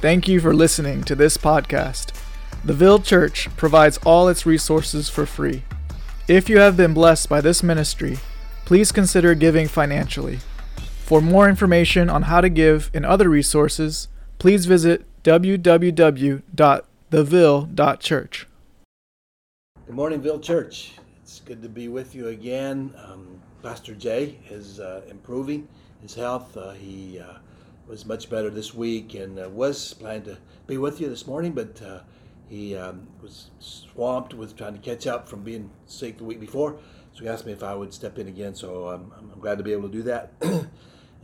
Thank you for listening to this podcast. The Ville Church provides all its resources for free. If you have been blessed by this ministry, please consider giving financially. For more information on how to give and other resources, please visit www.theville.church. Good morning, Ville Church. It's good to be with you again. Um, Pastor Jay is uh, improving his health. Uh, he uh, was much better this week and uh, was planning to be with you this morning, but uh, he um, was swamped with trying to catch up from being sick the week before. So he asked me if I would step in again. So um, I'm glad to be able to do that. and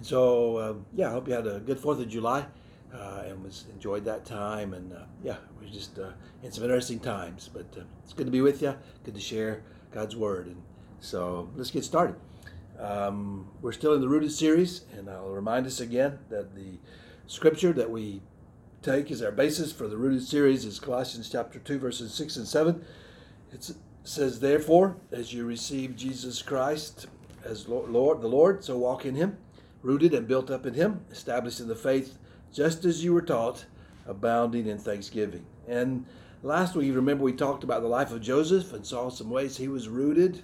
so uh, yeah, I hope you had a good Fourth of July uh, and was enjoyed that time. And uh, yeah, we just uh, in some interesting times. But it's good to be with you. Good to share God's word. And so let's get started. Um, we're still in the Rooted series, and I'll remind us again that the scripture that we take as our basis for the Rooted series is Colossians chapter 2, verses 6 and 7. It says, Therefore, as you receive Jesus Christ as Lord, the Lord, so walk in him, rooted and built up in him, established in the faith, just as you were taught, abounding in thanksgiving. And last week, remember, we talked about the life of Joseph and saw some ways he was rooted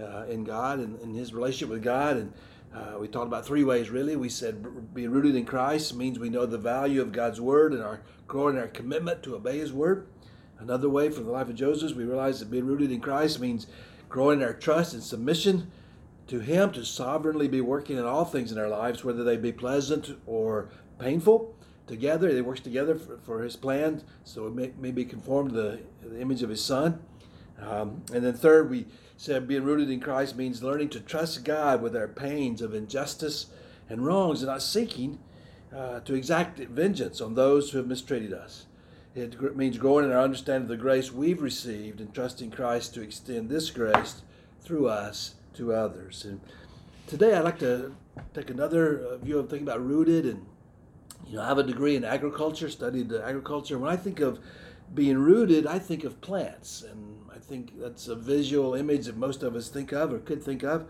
uh, in God and in his relationship with God. And uh, we talked about three ways really. We said being rooted in Christ means we know the value of God's word and our growing our commitment to obey His word. Another way from the life of Joseph, we realize that being rooted in Christ means growing our trust and submission to Him to sovereignly be working in all things in our lives, whether they be pleasant or painful. Together, they work together for, for His plan, so it may, may be conformed to the, the image of His Son. Um, and then third, we said being rooted in Christ means learning to trust God with our pains of injustice and wrongs and not seeking uh, to exact vengeance on those who have mistreated us. It means growing in our understanding of the grace we've received and trusting Christ to extend this grace through us to others. And today I'd like to take another uh, view of thinking about rooted and you know I have a degree in agriculture, studied agriculture. When I think of being rooted, I think of plants and think that's a visual image that most of us think of or could think of.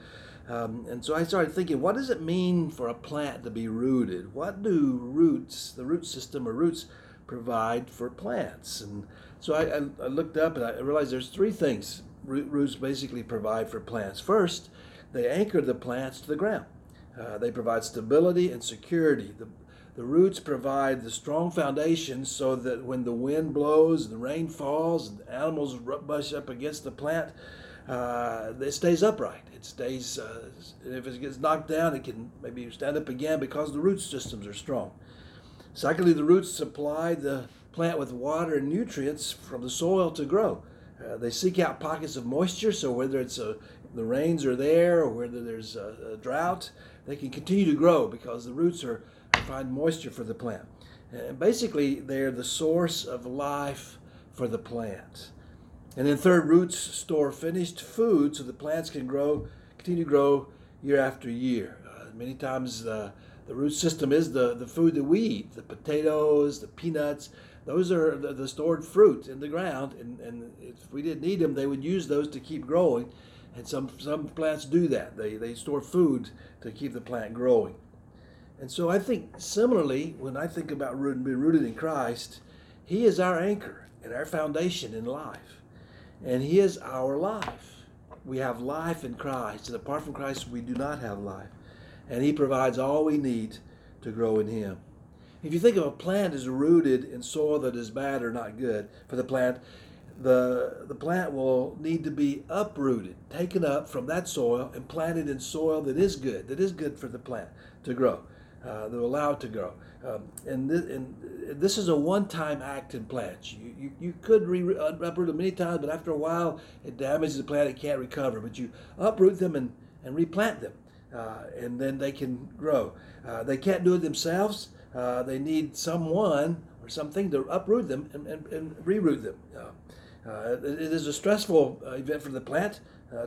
Um, and so I started thinking, what does it mean for a plant to be rooted? What do roots, the root system or roots, provide for plants? And so I, I, I looked up and I realized there's three things roots basically provide for plants. First, they anchor the plants to the ground. Uh, they provide stability and security. The, the roots provide the strong foundation so that when the wind blows the rain falls and animals brush up against the plant, uh, it stays upright. It stays, uh, if it gets knocked down, it can maybe stand up again because the root systems are strong. Secondly, the roots supply the plant with water and nutrients from the soil to grow. Uh, they seek out pockets of moisture, so whether it's a, the rains are there or whether there's a, a drought, they can continue to grow because the roots are find moisture for the plant. And basically, they're the source of life for the plant. And then third, roots store finished food so the plants can grow, continue to grow year after year. Uh, many times the, the root system is the, the food that we eat, the potatoes, the peanuts. Those are the, the stored fruit in the ground, and, and if we didn't need them, they would use those to keep growing. And some, some plants do that. They, they store food to keep the plant growing. And so I think similarly, when I think about being rooted in Christ, He is our anchor and our foundation in life. And He is our life. We have life in Christ. And apart from Christ, we do not have life. And He provides all we need to grow in Him. If you think of a plant as rooted in soil that is bad or not good for the plant, the, the plant will need to be uprooted, taken up from that soil, and planted in soil that is good, that is good for the plant to grow uh, they're allowed to grow. Um, and, this, and this is a one-time act in plants. You, you, you could re- uproot them many times, but after a while, it damages the plant. It can't recover. But you uproot them and, and replant them, uh, and then they can grow. Uh, they can't do it themselves. Uh, they need someone or something to uproot them and, and, and reroot them. Uh, uh, it is a stressful event for the plant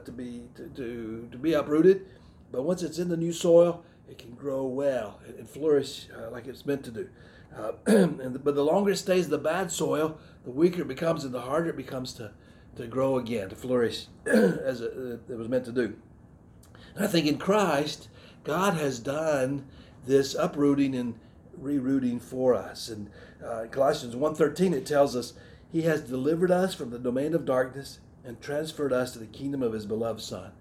to be to, to, to be uprooted, but once it's in the new soil, it can grow well and flourish uh, like it's meant to do. Uh, and, but the longer it stays in the bad soil, the weaker it becomes and the harder it becomes to, to grow again, to flourish as it, uh, it was meant to do. And I think in Christ, God has done this uprooting and rerooting for us. And uh, Colossians 1.13, it tells us, He has delivered us from the domain of darkness and transferred us to the kingdom of His beloved Son.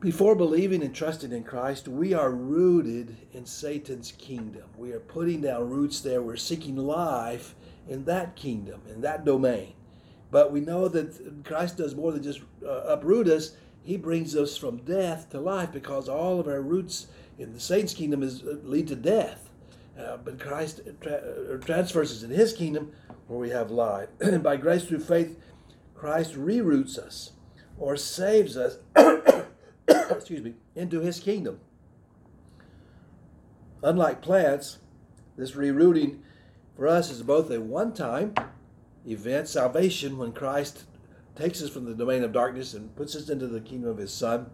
Before believing and trusting in Christ, we are rooted in Satan's kingdom. We are putting down roots there. We're seeking life in that kingdom, in that domain. But we know that Christ does more than just uh, uproot us. He brings us from death to life because all of our roots in the Satan's kingdom is uh, lead to death. Uh, but Christ tra- uh, transfers us in His kingdom where we have life. and by grace through faith, Christ reroots us or saves us excuse me, into his kingdom. Unlike plants, this rerooting for us is both a one time event, salvation, when Christ takes us from the domain of darkness and puts us into the kingdom of his Son.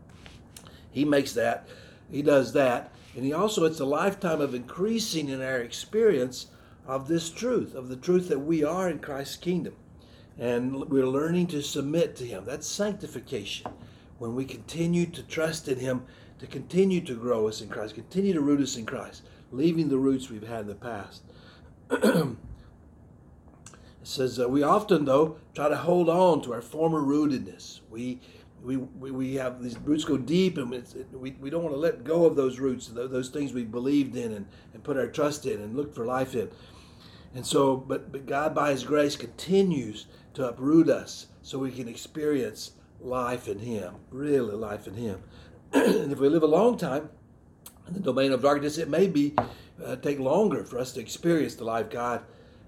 He makes that, he does that. And he also, it's a lifetime of increasing in our experience of this truth, of the truth that we are in Christ's kingdom. And we're learning to submit to him. That's sanctification when we continue to trust in Him, to continue to grow us in Christ, continue to root us in Christ, leaving the roots we've had in the past. it says uh, we often, though, try to hold on to our former rootedness. We we, we, we have these roots go deep and it, we, we don't want to let go of those roots, those things we believed in and, and put our trust in and looked for life in. And so, but, but God, by His grace, continues to uproot us so we can experience life in Him, really life in Him. and if we live a long time in the domain of darkness, it may be uh, take longer for us to experience the life God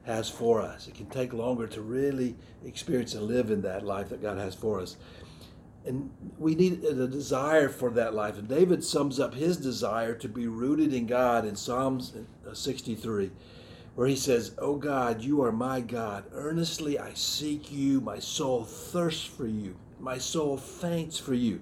has for us. It can take longer to really experience and live in that life that God has for us. And we need a desire for that life. And David sums up his desire to be rooted in God in Psalms uh, 63, where he says, Oh God, you are my God. Earnestly I seek you. My soul thirsts for you. My soul faints for you,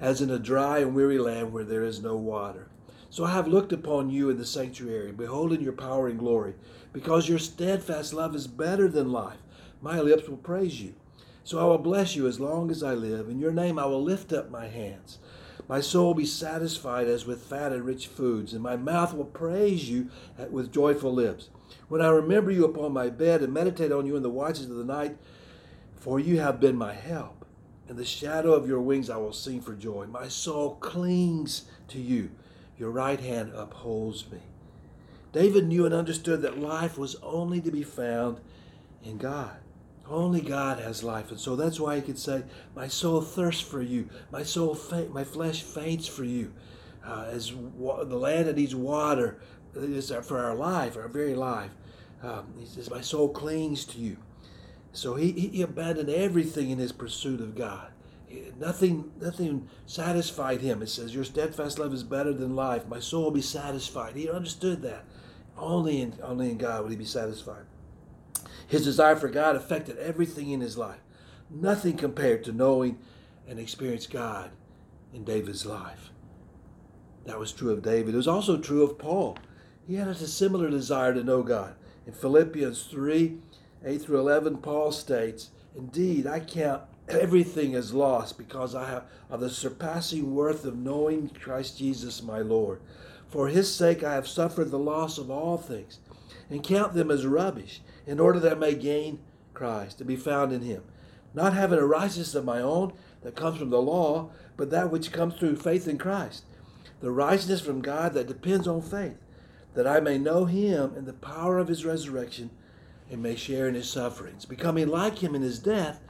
as in a dry and weary land where there is no water. So I have looked upon you in the sanctuary, beholding your power and glory. Because your steadfast love is better than life, my lips will praise you. So I will bless you as long as I live. In your name I will lift up my hands. My soul will be satisfied as with fat and rich foods, and my mouth will praise you with joyful lips. When I remember you upon my bed and meditate on you in the watches of the night, for you have been my help. In the shadow of your wings I will sing for joy. My soul clings to you. Your right hand upholds me. David knew and understood that life was only to be found in God. Only God has life. And so that's why he could say, My soul thirsts for you. My soul, faint, my flesh faints for you. Uh, as wa- the land that needs water is for our life, our very life. Um, he says, My soul clings to you. So he, he abandoned everything in his pursuit of God. Nothing, nothing satisfied him. It says, Your steadfast love is better than life. My soul will be satisfied. He understood that. Only in, only in God would he be satisfied. His desire for God affected everything in his life. Nothing compared to knowing and experiencing God in David's life. That was true of David. It was also true of Paul. He had a similar desire to know God. In Philippians 3, 8 through 11, Paul states, Indeed, I count everything as lost because I have of the surpassing worth of knowing Christ Jesus my Lord. For his sake I have suffered the loss of all things, and count them as rubbish, in order that I may gain Christ, to be found in him, not having a righteousness of my own that comes from the law, but that which comes through faith in Christ, the righteousness from God that depends on faith, that I may know him and the power of his resurrection and may share in his sufferings, becoming like him in his death,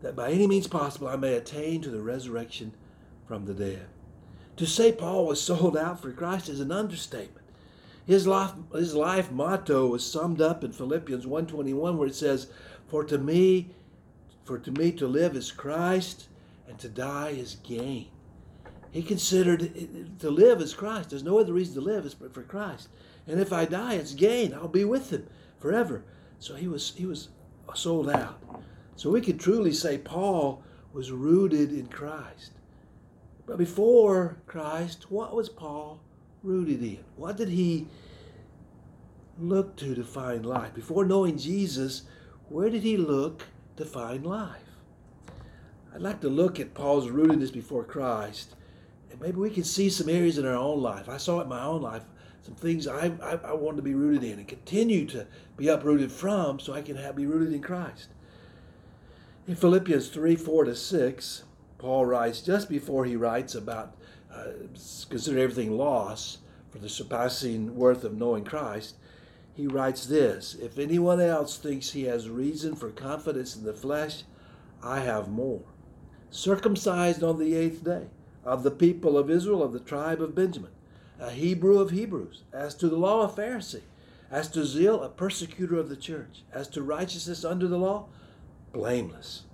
that by any means possible I may attain to the resurrection from the dead. To say Paul was sold out for Christ is an understatement. His life, his life motto was summed up in Philippians 1.21 where it says, For to me, for to me to live is Christ and to die is gain. He considered to live as Christ. There's no other reason to live is for Christ. And if I die, it's gain. I'll be with him forever. So he was he was sold out. So we could truly say Paul was rooted in Christ. But before Christ, what was Paul rooted in? What did he look to to find life? Before knowing Jesus, where did he look to find life? I'd like to look at Paul's rootedness before Christ, and maybe we can see some areas in our own life. I saw it in my own life some things I, I, I want to be rooted in and continue to be uprooted from so I can have, be rooted in Christ. In Philippians 3 4 to 6, Paul writes, just before he writes about uh, consider everything loss for the surpassing worth of knowing Christ, he writes this If anyone else thinks he has reason for confidence in the flesh, I have more. Circumcised on the eighth day, of the people of Israel, of the tribe of Benjamin, a Hebrew of Hebrews, as to the law, a Pharisee, as to zeal, a persecutor of the church, as to righteousness under the law, blameless.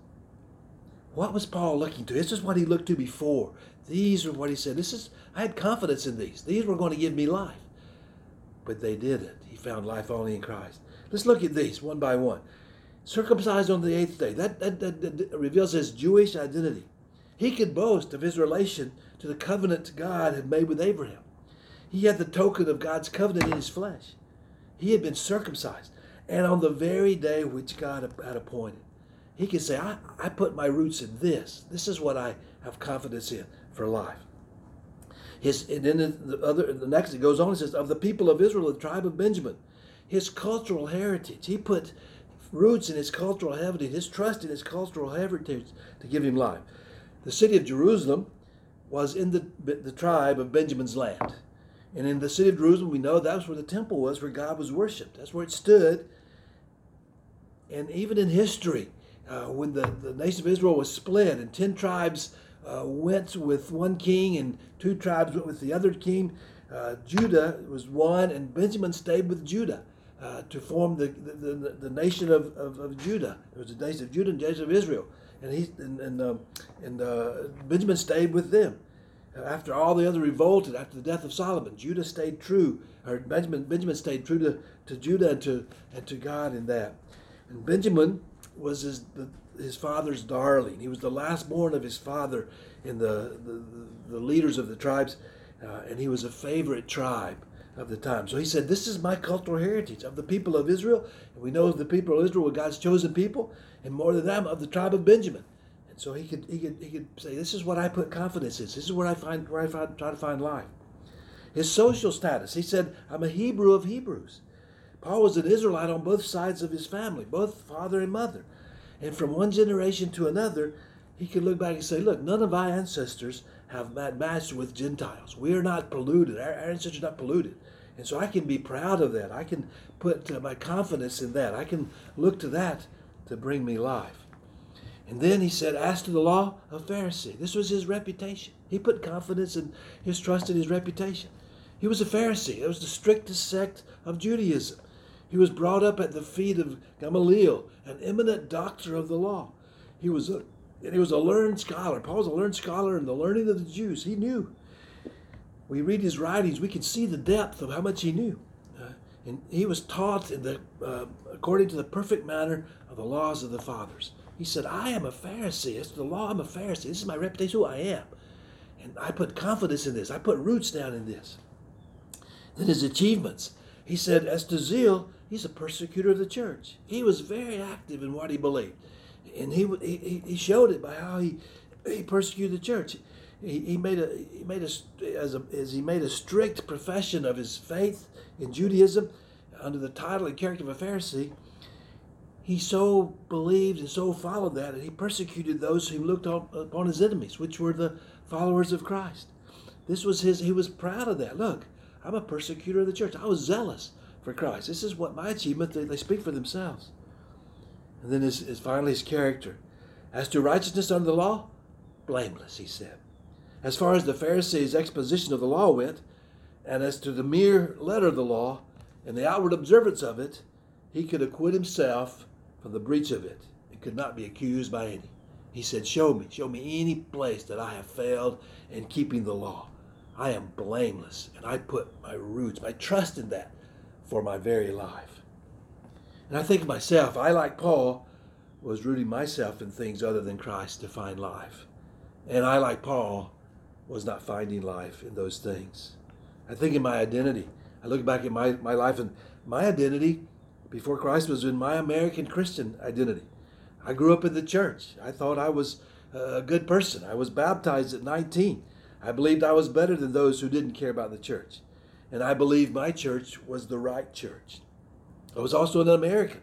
What was Paul looking to? This is what he looked to before. These are what he said. This is I had confidence in these. These were going to give me life. But they didn't. He found life only in Christ. Let's look at these one by one. Circumcised on the eighth day. That, that, that, that reveals his Jewish identity. He could boast of his relation to the covenant God had made with Abraham. He had the token of God's covenant in his flesh. He had been circumcised. And on the very day which God had appointed, he could say, I, I put my roots in this. This is what I have confidence in for life. His, and then the other, the next it goes on, it says, of the people of Israel, the tribe of Benjamin, his cultural heritage. He put roots in his cultural heritage, his trust in his cultural heritage to give him life. The city of Jerusalem was in the, the tribe of Benjamin's land. And in the city of Jerusalem, we know that's where the temple was, where God was worshipped. That's where it stood. And even in history, uh, when the, the nation of Israel was split and 10 tribes uh, went with one king and two tribes went with the other king, uh, Judah was one, and Benjamin stayed with Judah. Uh, to form the, the, the, the nation of, of, of, Judah. It was the nation of Judah and the nation of Israel. And, he, and, and, uh, and uh, Benjamin stayed with them. After all the other revolted, after the death of Solomon, Judah stayed true, or Benjamin, Benjamin stayed true to, to Judah and to, and to God in that. And Benjamin was his, the, his father's darling. He was the last born of his father in the, the, the leaders of the tribes, uh, and he was a favorite tribe of the time. So he said, This is my cultural heritage of the people of Israel. And we know the people of Israel were God's chosen people, and more than them, of the tribe of Benjamin. So he could he could he could say, This is what I put confidence in. This is where I find where I find, try to find life. His social status, he said, I'm a Hebrew of Hebrews. Paul was an Israelite on both sides of his family, both father and mother. And from one generation to another, he could look back and say, Look, none of our ancestors have matched with Gentiles. We are not polluted. Our, ancestors are not polluted. And so I can be proud of that. I can put uh, my confidence in that. I can look to that to bring me life. And then he said, As to the law, a Pharisee. This was his reputation. He put confidence in his trust in his reputation. He was a Pharisee. It was the strictest sect of Judaism. He was brought up at the feet of Gamaliel, an eminent doctor of the law. He was a and he was a learned scholar. Paul was a learned scholar in the learning of the Jews. He knew. We read his writings, we can see the depth of how much he knew. Uh, and he was taught in the, uh, according to the perfect manner of the laws of the fathers. He said, I am a Pharisee. It's the law, I'm a Pharisee. This is my reputation, who I am. And I put confidence in this. I put roots down in this. Then his achievements. He said, as to zeal, he's a persecutor of the church. He was very active in what he believed and he, he, he showed it by how he, he persecuted the church. He, he made a he made a as, a as he made a strict profession of his faith in Judaism under the title and character of a Pharisee. He so believed and so followed that, and he persecuted those who looked upon his enemies, which were the followers of Christ. This was his. He was proud of that. Look, I'm a persecutor of the church. I was zealous for Christ. This is what my achievement. They, they speak for themselves. And then his, his, finally his character. As to righteousness under the law, blameless, he said. As far as the Pharisees' exposition of the law went, and as to the mere letter of the law and the outward observance of it, he could acquit himself from the breach of it and could not be accused by any. He said, Show me, show me any place that I have failed in keeping the law. I am blameless, and I put my roots, my trust in that for my very life. And I think of myself, I, like Paul, was rooting myself in things other than Christ to find life. And I, like Paul, was not finding life in those things. I think in my identity. I look back at my, my life, and my identity before Christ was in my American Christian identity. I grew up in the church. I thought I was a good person. I was baptized at 19. I believed I was better than those who didn't care about the church. and I believed my church was the right church. I was also an American.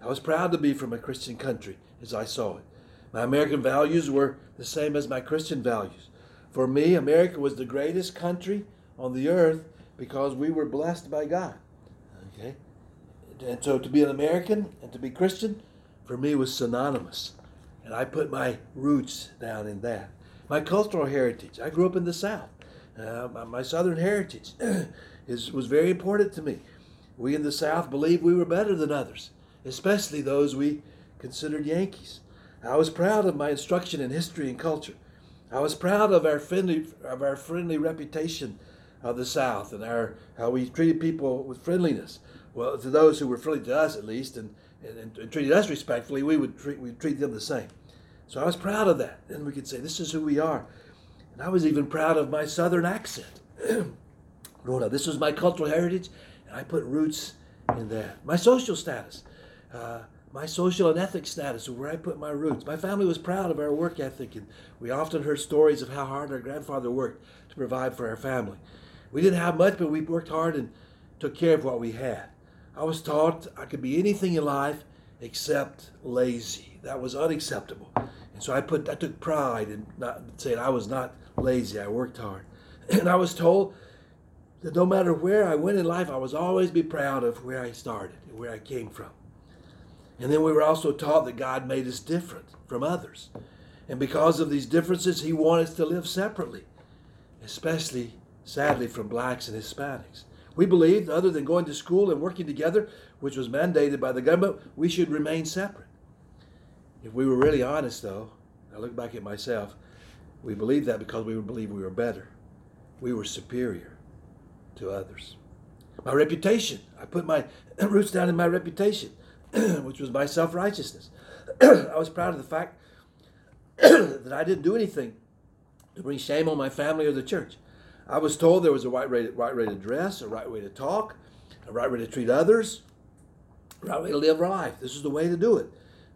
I was proud to be from a Christian country as I saw it. My American values were the same as my Christian values. For me, America was the greatest country on the earth because we were blessed by God. Okay? And so to be an American and to be Christian, for me was synonymous. And I put my roots down in that. My cultural heritage. I grew up in the South. Uh, my, my, Southern heritage is, was very important to me. We in the South believed we were better than others, especially those we considered Yankees. I was proud of my instruction in history and culture. I was proud of our friendly of our friendly reputation of the South and our how we treated people with friendliness. Well, to those who were friendly to us, at least, and, and, and treated us respectfully, we would treat we treat them the same. So I was proud of that, and we could say this is who we are. And I was even proud of my Southern accent. Rhoda, this was my cultural heritage, and I put roots in that. My social status. Uh, my social and ethic status, where I put my roots. My family was proud of our work ethic, and we often heard stories of how hard our grandfather worked to provide for our family. We didn't have much, but we worked hard and took care of what we had. I was taught I could be anything in life except lazy. That was unacceptable. And so I put I took pride in not saying I was not lazy. I worked hard. And I was told that no matter where I went in life, I was always be proud of where I started and where I came from. And then we were also taught that God made us different from others. And because of these differences, He wanted us to live separately, especially, sadly, from blacks and Hispanics. We believed, other than going to school and working together, which was mandated by the government, we should remain separate. If we were really honest, though, I look back at myself, we believed that because we believed we were better. We were superior to others. My reputation, I put my roots down in my reputation. which was my self righteousness. I was proud of the fact that I didn't do anything to bring shame on my family or the church. I was told there was a right way, to, right way to dress, a right way to talk, a right way to treat others, a right way to live our life. This is the way to do it.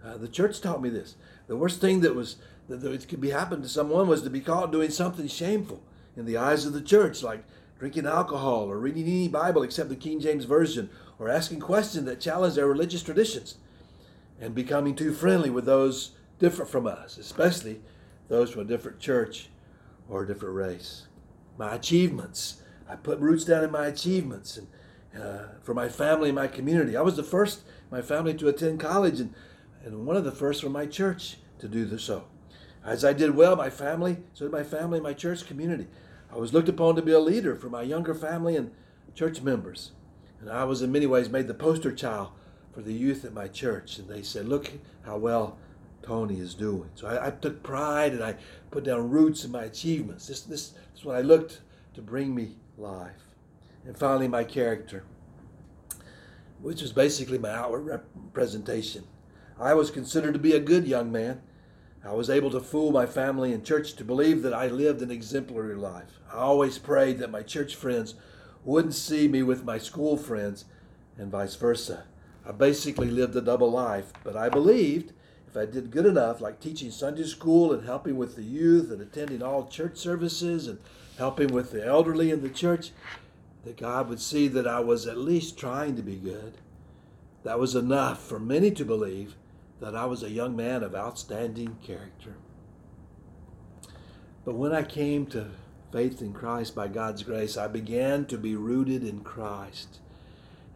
Uh, the church taught me this. The worst thing that was that, that could be happen to someone was to be caught doing something shameful in the eyes of the church, like drinking alcohol or reading any Bible except the King James Version or asking questions that challenge their religious traditions and becoming too friendly with those different from us, especially those from a different church or a different race. My achievements. I put roots down in my achievements and uh, for my family and my community. I was the first my family to attend college and, and one of the first from my church to do so. As I did well, my family, so did my family, my church community. I was looked upon to be a leader for my younger family and church members. And I was in many ways made the poster child for the youth at my church. And they said, look how well Tony is doing. So I, I took pride and I put down roots in my achievements. This, this, this is what I looked to bring me life. And finally, my character, which was basically my outward representation. I was considered to be a good young man. I was able to fool my family and church to believe that I lived an exemplary life. I always prayed that my church friends wouldn't see me with my school friends and vice versa. I basically lived a double life, but I believed if I did good enough, like teaching Sunday school and helping with the youth and attending all church services and helping with the elderly in the church, that God would see that I was at least trying to be good. That was enough for many to believe that I was a young man of outstanding character. But when I came to faith in Christ by God's grace, I began to be rooted in Christ.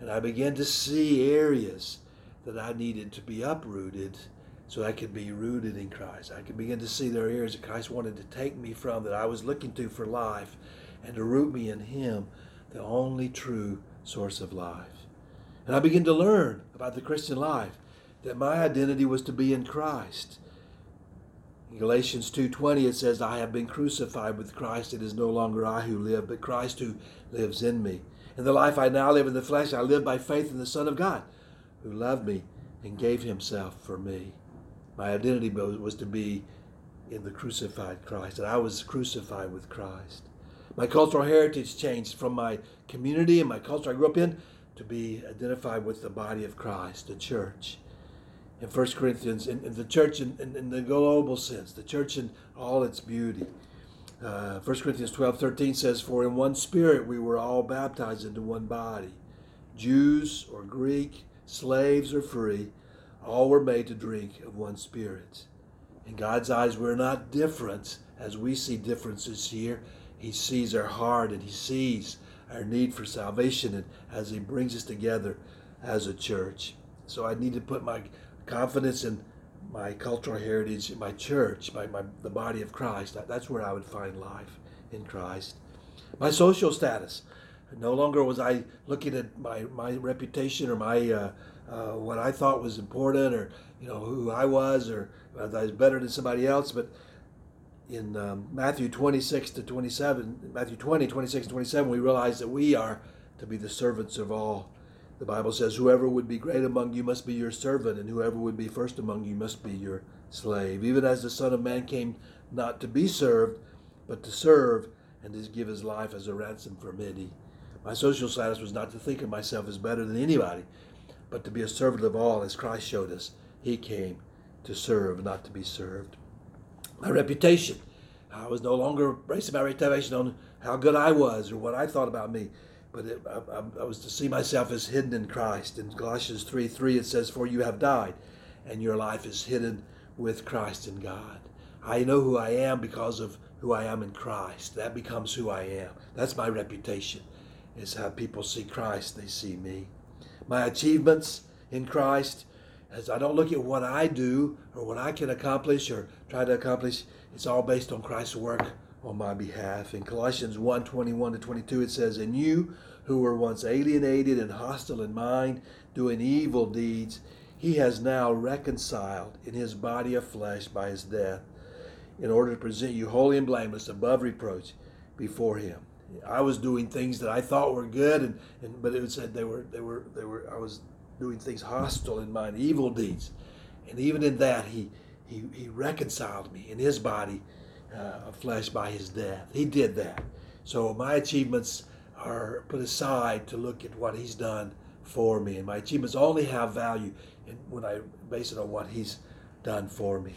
And I began to see areas that I needed to be uprooted so I could be rooted in Christ. I could begin to see there are areas that Christ wanted to take me from that I was looking to for life and to root me in Him, the only true source of life. And I began to learn about the Christian life that my identity was to be in Christ in Galatians 2:20 it says, "I have been crucified with Christ; it is no longer I who live, but Christ who lives in me. In the life I now live in the flesh, I live by faith in the Son of God, who loved me and gave himself for me." My identity was to be in the crucified Christ, and I was crucified with Christ. My cultural heritage changed from my community and my culture I grew up in to be identified with the body of Christ, the church in 1 Corinthians, in, in the church in, in, in, the global sense, the church in all its beauty. Uh, 1 Corinthians 12 13 says, For in one spirit we were all baptized into one body. Jews or Greek, slaves or free, all were made to drink of one spirit. In God's eyes, we're not different as we see differences here. He sees our heart and He sees our need for salvation and as He brings us together as a church. So I need to put my confidence in my cultural heritage, my church, my, my, the body of Christ. That's where I would find life in Christ. My social status. No longer was I looking at my, my reputation or my uh, uh, what I thought was important or you know who I was or I was better than somebody else. But in um, Matthew 26 to 27, Matthew 20, 26 to 27, we realize that we are to be the servants of all the Bible says, Whoever would be great among you must be your servant, and whoever would be first among you must be your slave. Even as the Son of Man came not to be served, but to serve and to give his life as a ransom for many. My social status was not to think of myself as better than anybody, but to be a servant of all, as Christ showed us. He came to serve, not to be served. My reputation. I was no longer basing my reputation on how good I was or what I thought about me but it, I, I, was to see myself as hidden in Christ. In Colossians 3 3, it says, For you have died, and your life is hidden with Christ in God. I know who I am because of who I am in Christ. That becomes who I am. That's my reputation, is how people see Christ, they see me. My achievements in Christ, as I don't look at what I do or what I can accomplish or try to accomplish, it's all based on Christ's work on my behalf. In Colossians 1 21 to 22, it says, And you who were once alienated and hostile in mind, doing evil deeds, he has now reconciled in his body of flesh by his death, in order to present you holy and blameless above reproach before him. I was doing things that I thought were good, and, and but it said they were they were they were I was doing things hostile in mind, evil deeds, and even in that he he, he reconciled me in his body uh, of flesh by his death. He did that. So my achievements are put aside to look at what he's done for me. And my achievements only have value when I base it on what he's done for me.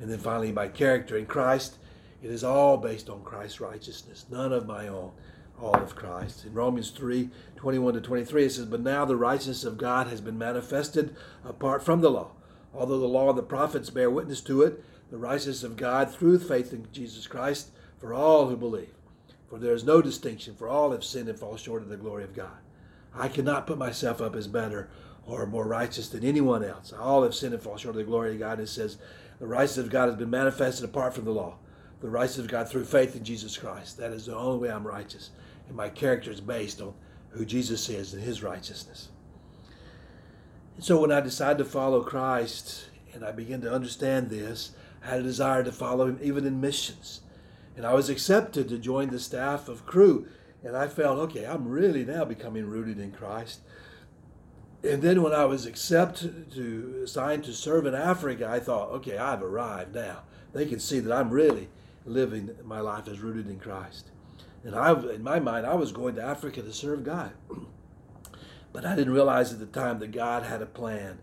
And then finally, my character in Christ, it is all based on Christ's righteousness, none of my own, all of Christ. In Romans 3 21 to 23, it says, But now the righteousness of God has been manifested apart from the law. Although the law and the prophets bear witness to it, the righteousness of God through faith in Jesus Christ for all who believe. For there is no distinction, for all have sinned and fall short of the glory of God. I cannot put myself up as better or more righteous than anyone else. All have sinned and fall short of the glory of God. It says, the righteousness of God has been manifested apart from the law. The righteousness of God through faith in Jesus Christ. That is the only way I'm righteous. And my character is based on who Jesus is and his righteousness. And so when I decide to follow Christ and I begin to understand this, I had a desire to follow him even in missions. And I was accepted to join the staff of Cru. And I felt, okay, I'm really now becoming rooted in Christ. And then when I was accepted to assigned to serve in Africa, I thought, okay, I've arrived now. They can see that I'm really living my life as rooted in Christ. And I, in my mind, I was going to Africa to serve God. but I didn't realize at the time that God had a plan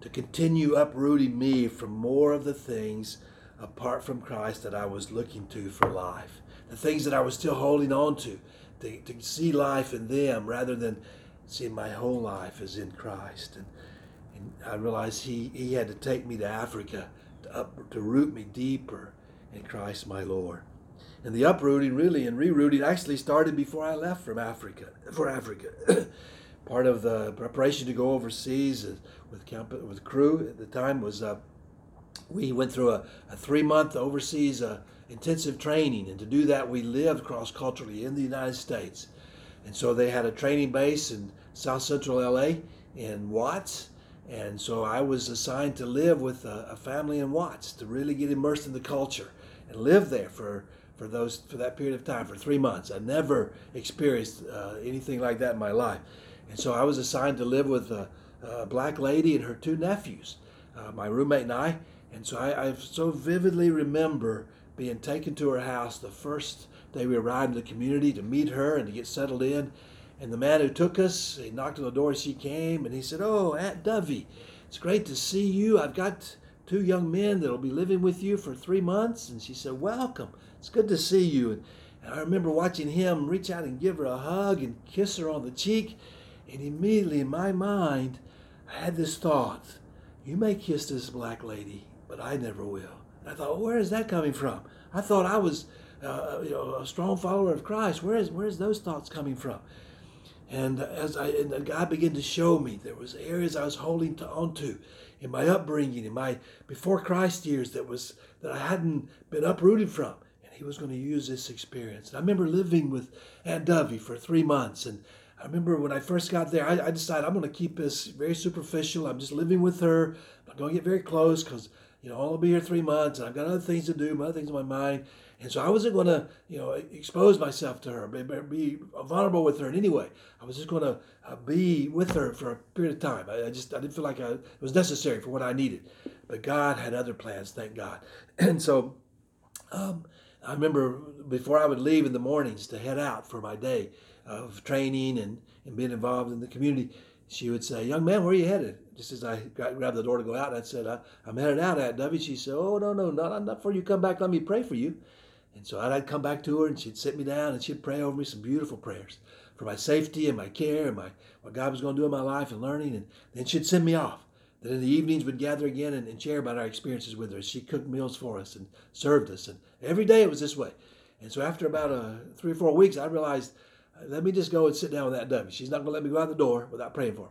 to continue uprooting me from more of the things apart from Christ that I was looking to for life. The things that I was still holding on to, to, to see life in them rather than seeing my whole life as in Christ. And, and I realized he, he had to take me to Africa to, up, to root me deeper in Christ my Lord. And the uprooting really and rerooting actually started before I left from Africa for Africa. Part of the preparation to go overseas with camp, with Cru at the time was uh, we went through a, a three month overseas uh, intensive training, and to do that, we lived cross culturally in the United States. And so they had a training base in South Central LA in Watts. And so I was assigned to live with a, a family in Watts to really get immersed in the culture and live there for, for those for that period of time for three months. I never experienced uh, anything like that in my life, and so I was assigned to live with a, a black lady and her two nephews, uh, my roommate and I, and so I, I so vividly remember being taken to her house the first day we arrived in the community to meet her and to get settled in. And the man who took us, he knocked on the door, she came, and he said, Oh, Aunt Dovey, it's great to see you. I've got two young men that'll be living with you for three months. And she said, Welcome. It's good to see you. And, and I remember watching him reach out and give her a hug and kiss her on the cheek. And immediately in my mind, I had this thought you may kiss this black lady, but I never will. And I thought, where is that coming from? I thought I was uh, you know, a strong follower of Christ. Where is where is those thoughts coming from? And as I and God began to show me, there was areas I was holding to, onto in my upbringing, in my before Christ years that was that I hadn't been uprooted from. And He was going to use this experience. And I remember living with Aunt Dovey for three months, and I remember when I first got there, I, I decided I'm going to keep this very superficial. I'm just living with her. I'm not going to get very close because, you know, I'll be here three months and I've got other things to do, other things in my mind. And so I wasn't going to, you know, expose myself to her, be, be vulnerable with her in any way. I was just going to uh, be with her for a period of time. I, I just, I didn't feel like I, it was necessary for what I needed. But God had other plans, thank God. And so um, I remember before I would leave in the mornings to head out for my day, of training and, and being involved in the community, she would say, Young man, where are you headed? Just as I got, grabbed the door to go out, I said, I, am headed out at W. She said, Oh, no, no, not, not before you come back. Let me pray for you. And so I'd come back to her and she'd sit me down and she'd pray over me some beautiful prayers for my safety and my care and my what God was going to do in my life and learning. And then she'd send me off. Then in the evenings we'd gather again and, and share about our experiences with her. She cooked meals for us and served us. And every day it was this way. And so after about uh, three or four weeks, I realized let me just go and sit down with Aunt Dovey. She's not going to let me go out the door without praying for me.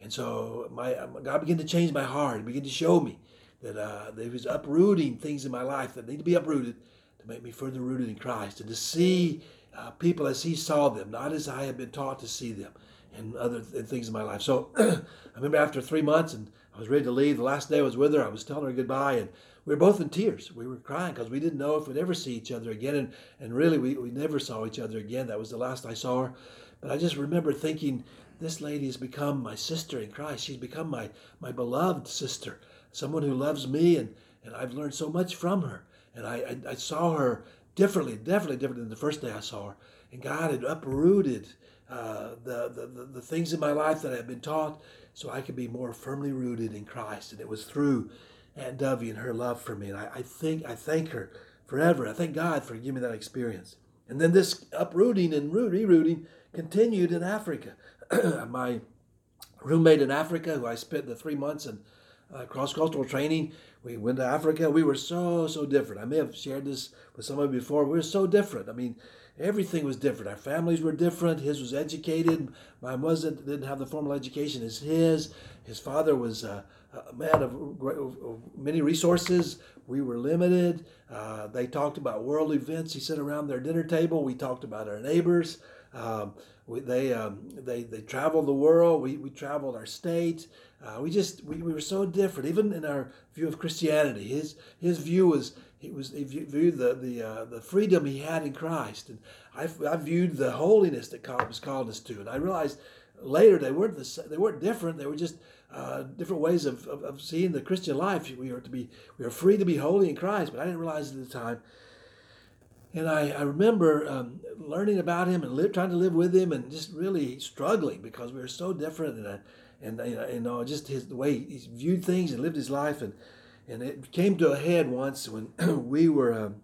And so my God began to change my heart. He began to show me that uh, there was uprooting things in my life that need to be uprooted to make me further rooted in Christ and to see uh, people as He saw them, not as I had been taught to see them, and other th- things in my life. So I remember after three months, and I was ready to leave. The last day I was with her. I was telling her goodbye, and we were both in tears. We were crying because we didn't know if we'd ever see each other again. And, and really, we, we never saw each other again. That was the last I saw her. But I just remember thinking, this lady has become my sister in Christ. She's become my, my beloved sister, someone who loves me, and, and I've learned so much from her. And I, I, I saw her differently, definitely different than the first day I saw her. And God had uprooted uh, the, the, the, the things in my life that I had been taught so I could be more firmly rooted in Christ. And it was through Aunt Dovey and her love for me. And I, I think I thank her forever. I thank God for giving me that experience. And then this uprooting and rerooting continued in Africa. My roommate in Africa, who I spent the three months in uh, cross cultural training, we went to Africa. We were so, so different. I may have shared this with somebody before. We were so different. I mean, everything was different. Our families were different. His was educated. Mine wasn't, didn't have the formal education as his. His father was uh, a man of, of, many resources. We were limited. Uh, they talked about world events. He sat around their dinner table. We talked about our neighbors. Um, we, they, um, they, they traveled the world. We, we traveled our state. Uh, we just we, we were so different, even in our view of Christianity. His his view was he was he viewed the the uh, the freedom he had in Christ, and I, I viewed the holiness that God was called us to. And I realized later they weren't the, they weren't different. They were just uh, different ways of, of, of, seeing the Christian life. We are to be we are free to be holy in Christ, but I didn't realize at the time. And I, I remember um, learning about him and live, trying to live with him, and just really struggling because we were so different, and uh, and you know, you know just his the way he viewed things and lived his life, and and it came to a head once when we were. Um,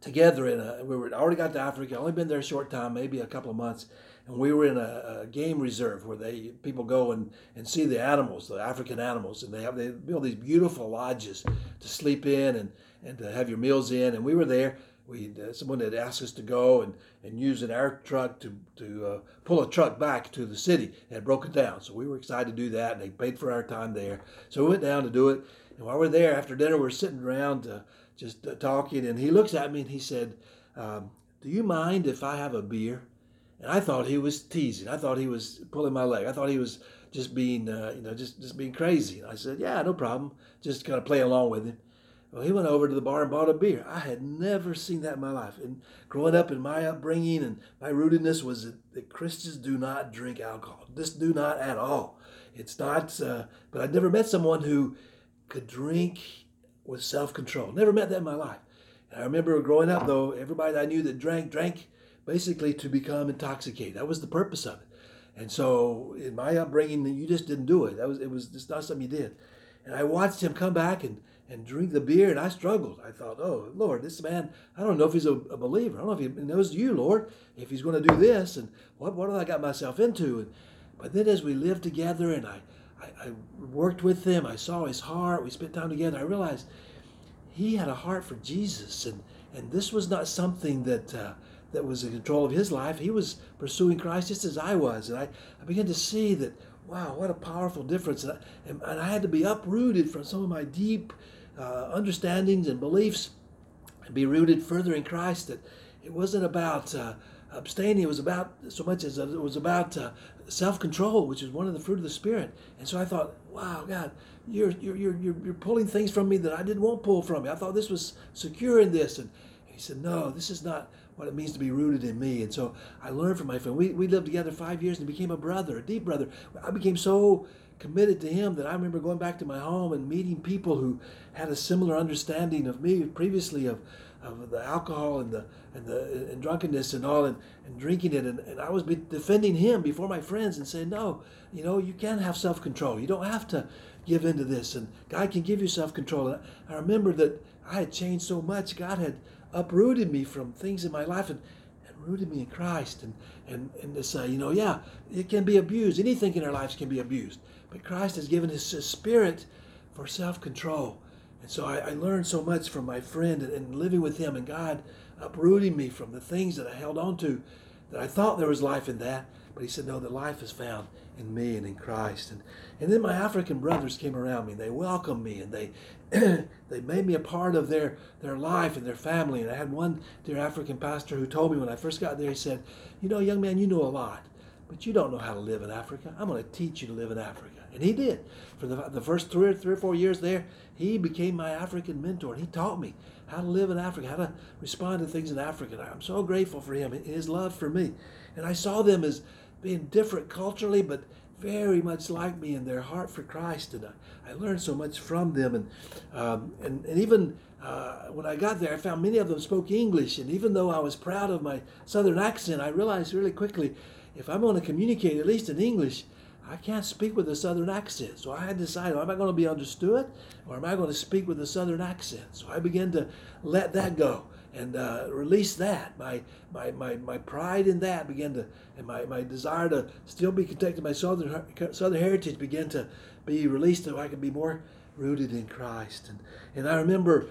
together in a, we were already got to Africa, only been there a short time, maybe a couple of months, and we were in a, a, game reserve where they people go and, and see the animals, the African animals, and they have they build these beautiful lodges to sleep in and, and to have your meals in. And we were there. We uh, someone had asked us to go and, and use an air truck to to uh, pull a truck back to the city. It had broken down, so we were excited to do that, and they paid for our time there. So we went down to do it. And while we're there, after dinner, we're sitting around uh, just uh, talking, and he looks at me and he said, um, "Do you mind if I have a beer?" And I thought he was teasing. I thought he was pulling my leg. I thought he was just being, uh, you know, just, just being crazy. And I said, yeah, no problem. Just kind of play along with him. Well, he went over to the bar and bought a beer. I had never seen that in my life. And growing up in my upbringing and my rootedness was that, that Christians do not drink alcohol. Just do not at all. It's not, uh, but I'd never met someone who could drink with self control. Never met that in my life. And I remember growing up, though, everybody I knew that drank, drank basically to become intoxicated. That was the purpose of it. And so in my upbringing, you just didn't do it. That was it was just not something you did. and I watched him come back and, and drink the beer, and I struggled. I thought, oh, Lord, this man, I don't know if he's a, a believer. I don't know if he knows you, Lord, if he's going to do this, and what, what have I got myself into? And, but then as we lived together and I, I, I worked with him, I saw his heart, we spent time together, I realized he had a heart for Jesus, and, and this was not something that. Uh, that was in control of his life. He was pursuing Christ just as I was. And I, I began to see that wow, what a powerful difference. And I, and I had to be uprooted from some of my deep uh, understandings and beliefs and be rooted further in Christ. That it wasn't about uh, abstaining, it was about so much as it was about uh, self control, which is one of the fruit of the Spirit. And so I thought, wow, God, you're, you're, you're, you're pulling things from me that I didn't want pulled from me. I thought this was secure in this. And he said, no, this is not what it means to be rooted in me. And so I learned from my friend. We, we lived together five years and became a brother, a deep brother. I became so committed to him that I remember going back to my home and meeting people who had a similar understanding of me previously of, of the alcohol and the and the and drunkenness and all and, and drinking it. And, and I was defending him before my friends and saying no you know you can have self-control. You don't have to give into this and God can give you self-control. And I remember that I had changed so much. God had uprooted me from things in my life and, and rooted me in Christ. And, and, and to say, you know, yeah, it can be abused. Anything in our lives can be abused. But Christ has given us his spirit for self control. And so I, I, learned so much from my friend and, and living with him and God uprooting me from the things that I held on to that I thought there was life in that. But he said, no, the life is found in me and in Christ. And, and then my African brothers came around me and they welcomed me and they they made me a part of their, their life and their family. And I had one dear African pastor who told me when I first got there, he said, You know, young man, you know a lot, but you don't know how to live in Africa. I'm going to teach you to live in Africa. And he did. For the, the first three or, three or four years there, he became my African mentor. And he taught me how to live in Africa, how to respond to things in Africa. And I'm so grateful for him and his love for me. And I saw them as being different culturally, but very much like me in their heart for Christ, and I, I learned so much from them. And um, and, and even uh, when I got there, I found many of them spoke English, and even though I was proud of my Southern accent, I realized really quickly, if I'm going to communicate at least in English, I can't speak with a Southern accent. So I had to decide, am I going to be understood, or am I going to speak with a Southern accent? So I began to let that go and uh, release that. My, my, my, my pride in that began to, and my, my desire to still be connected to my southern, southern heritage began to be released so I could be more rooted in Christ. And, and I remember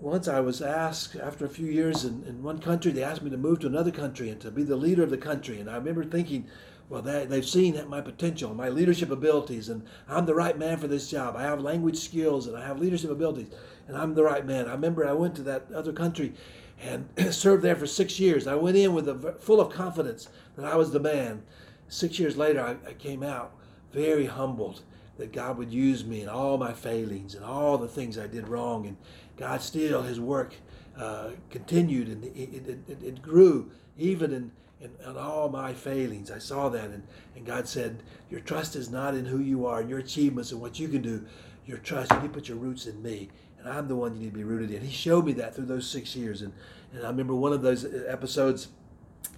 once I was asked, after a few years in, in one country, they asked me to move to another country and to be the leader of the country. And I remember thinking, well, they, they've seen my potential, my leadership abilities, and I'm the right man for this job. I have language skills and I have leadership abilities and I'm the right man. I remember I went to that other country and served there for six years. I went in with a, full of confidence that I was the man. Six years later, I, I came out very humbled that God would use me and all my failings and all the things I did wrong. And God still, His work uh, continued and it, it, it, it, grew even in, in, in, all my failings. I saw that. And, and God said, Your trust is not in who you are and your achievements and what you can do. Your trust, you put your roots in me and I'm the one you need to be rooted in. He showed me that through those six years, and and I remember one of those episodes.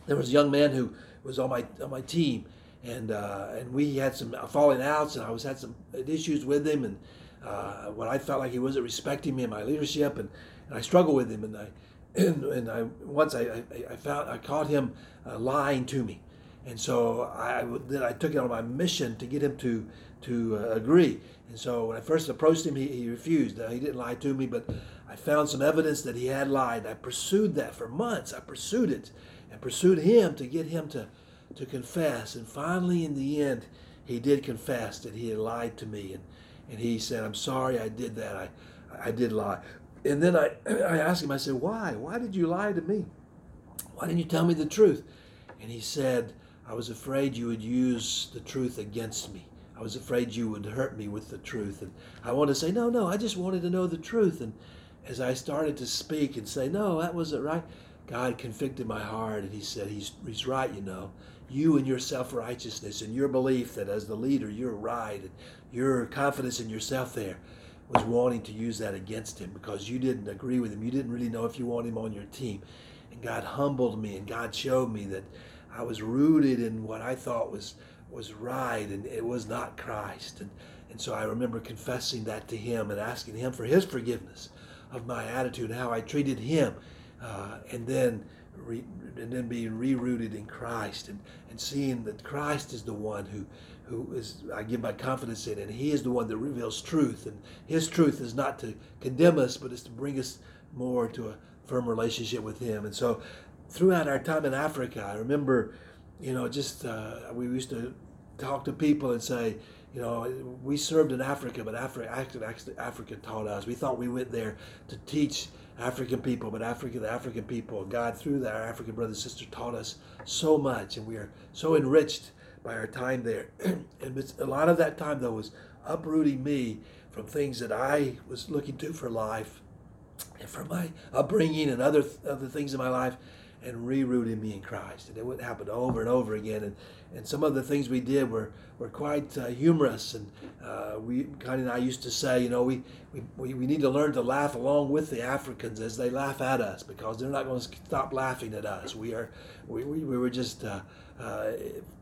There was a young man who was on my on my team, and uh, and we had some falling outs, and I was had some issues with him, and uh, when I felt like he wasn't respecting me and my leadership, and, and I struggled with him, and I and, and I once I, I, I found I caught him uh, lying to me, and so I then I took it on my mission to get him to to uh, agree. And so when I first approached him, he, he refused. He didn't lie to me, but I found some evidence that he had lied. I pursued that for months. I pursued it and pursued him to get him to, to confess. And finally, in the end, he did confess that he had lied to me. And, and he said, I'm sorry I did that. I, I did lie. And then I, I asked him, I said, why? Why did you lie to me? Why didn't you tell me the truth? And he said, I was afraid you would use the truth against me. I was afraid you would hurt me with the truth. And I wanted to say, no, no, I just wanted to know the truth. And as I started to speak and say, no, that wasn't right, God convicted my heart and He said, He's, he's right, you know. You and your self righteousness and your belief that as the leader you're right and your confidence in yourself there was wanting to use that against him because you didn't agree with him. You didn't really know if you want him on your team. And God humbled me and God showed me that I was rooted in what I thought was was right and it was not Christ. And, And so I remember confessing that to him and asking him for his forgiveness of my attitude and how I treated him. Uh, and then re, and then being rerooted in Christ and, and seeing that Christ is the one who who is I give my confidence in and he is the one that reveals truth. And his truth is not to condemn us but is to bring us more to a firm relationship with him. And so throughout our time in Africa I remember you know just uh, we used to talk to people and say you know, we served in Africa, but Africa, Africa taught us. We thought we went there to teach African people, but Africa, the African people, God through our African brothers and sisters taught us so much, and we are so enriched by our time there. and a lot of that time though was uprooting me from things that I was looking to for life, and from my upbringing and other other things in my life and rerooting me in Christ. And it would happen over and over again. And, and some of the things we did were, were quite uh, humorous. And uh, we, Connie and I used to say, you know, we, we, we need to learn to laugh along with the Africans as they laugh at us because they're not going to stop laughing at us. We are, we, we, we were just uh, uh,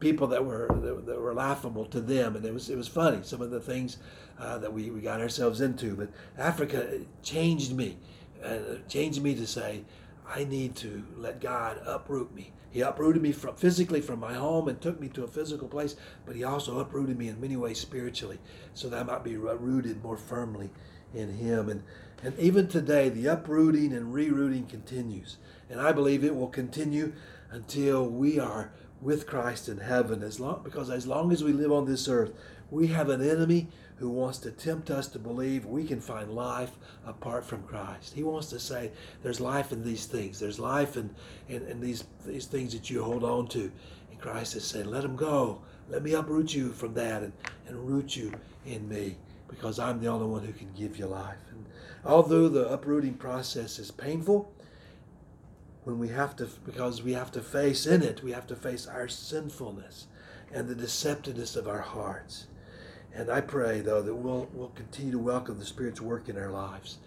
people that were, that were laughable to them. And it was, it was funny, some of the things uh, that we, we got ourselves into. But Africa changed me, uh, changed me to say, I need to let God uproot me. He uprooted me from physically from my home and took me to a physical place, but he also uprooted me in many ways spiritually, so that I might be rooted more firmly in him. And and even today, the uprooting and rerooting continues. And I believe it will continue until we are with Christ in heaven. As long because as long as we live on this earth, we have an enemy who wants to tempt us to believe we can find life apart from Christ. He wants to say there's life in these things. There's life in, in, in these, these things that you hold on to. And Christ is saying, let them go. Let me uproot you from that and, and root you in me because I'm the only one who can give you life. And although the uprooting process is painful, when we have to, because we have to face in it, we have to face our sinfulness and the deceptiveness of our hearts. And I pray, though, that we'll, we'll continue to welcome the Spirit's work in our lives.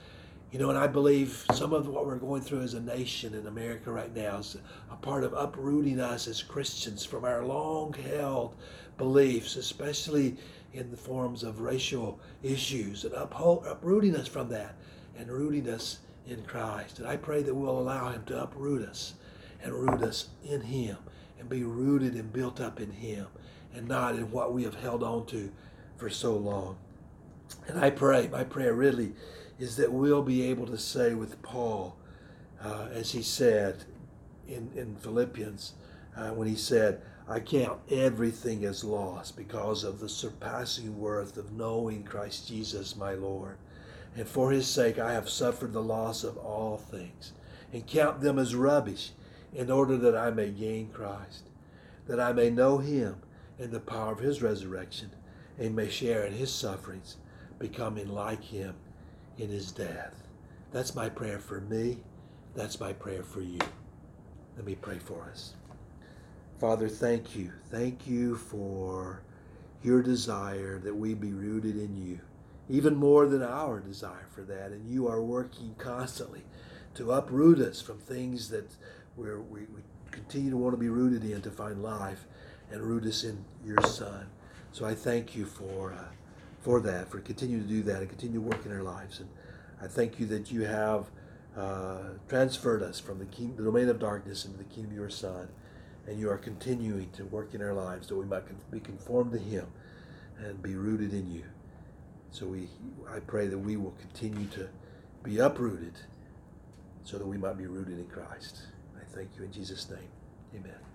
You know, and I believe some of what we're going through as a nation in America right now is a part of uprooting us as Christians from our long held beliefs, especially in the forms of racial issues, and uphold, uprooting us from that and rooting us in Christ. And I pray that we'll allow Him to uproot us and root us in Him and be rooted and built up in Him and not in what we have held on to for so long. And I pray, my prayer really is that we'll be able to say with Paul, uh, as he said in, in Philippians, uh, when he said, I count everything as lost because of the surpassing worth of knowing Christ Jesus my Lord. And for his sake I have suffered the loss of all things, and count them as rubbish, in order that I may gain Christ, that I may know him and the power of his resurrection and may share in his sufferings, becoming like him in his death. That's my prayer for me. That's my prayer for you. Let me pray for us. Father, thank you. Thank you for your desire that we be rooted in you, even more than our desire for that. And you are working constantly to uproot us from things that we, we continue to want to be rooted in to find life and root us in your Son. So I thank you for uh, for that, for continuing to do that and continue to work in our lives. And I thank you that you have uh, transferred us from the, king, the domain of darkness into the kingdom of your Son, and you are continuing to work in our lives that we might be conformed to Him and be rooted in you. So we, I pray that we will continue to be uprooted so that we might be rooted in Christ. I thank you in Jesus' name. Amen.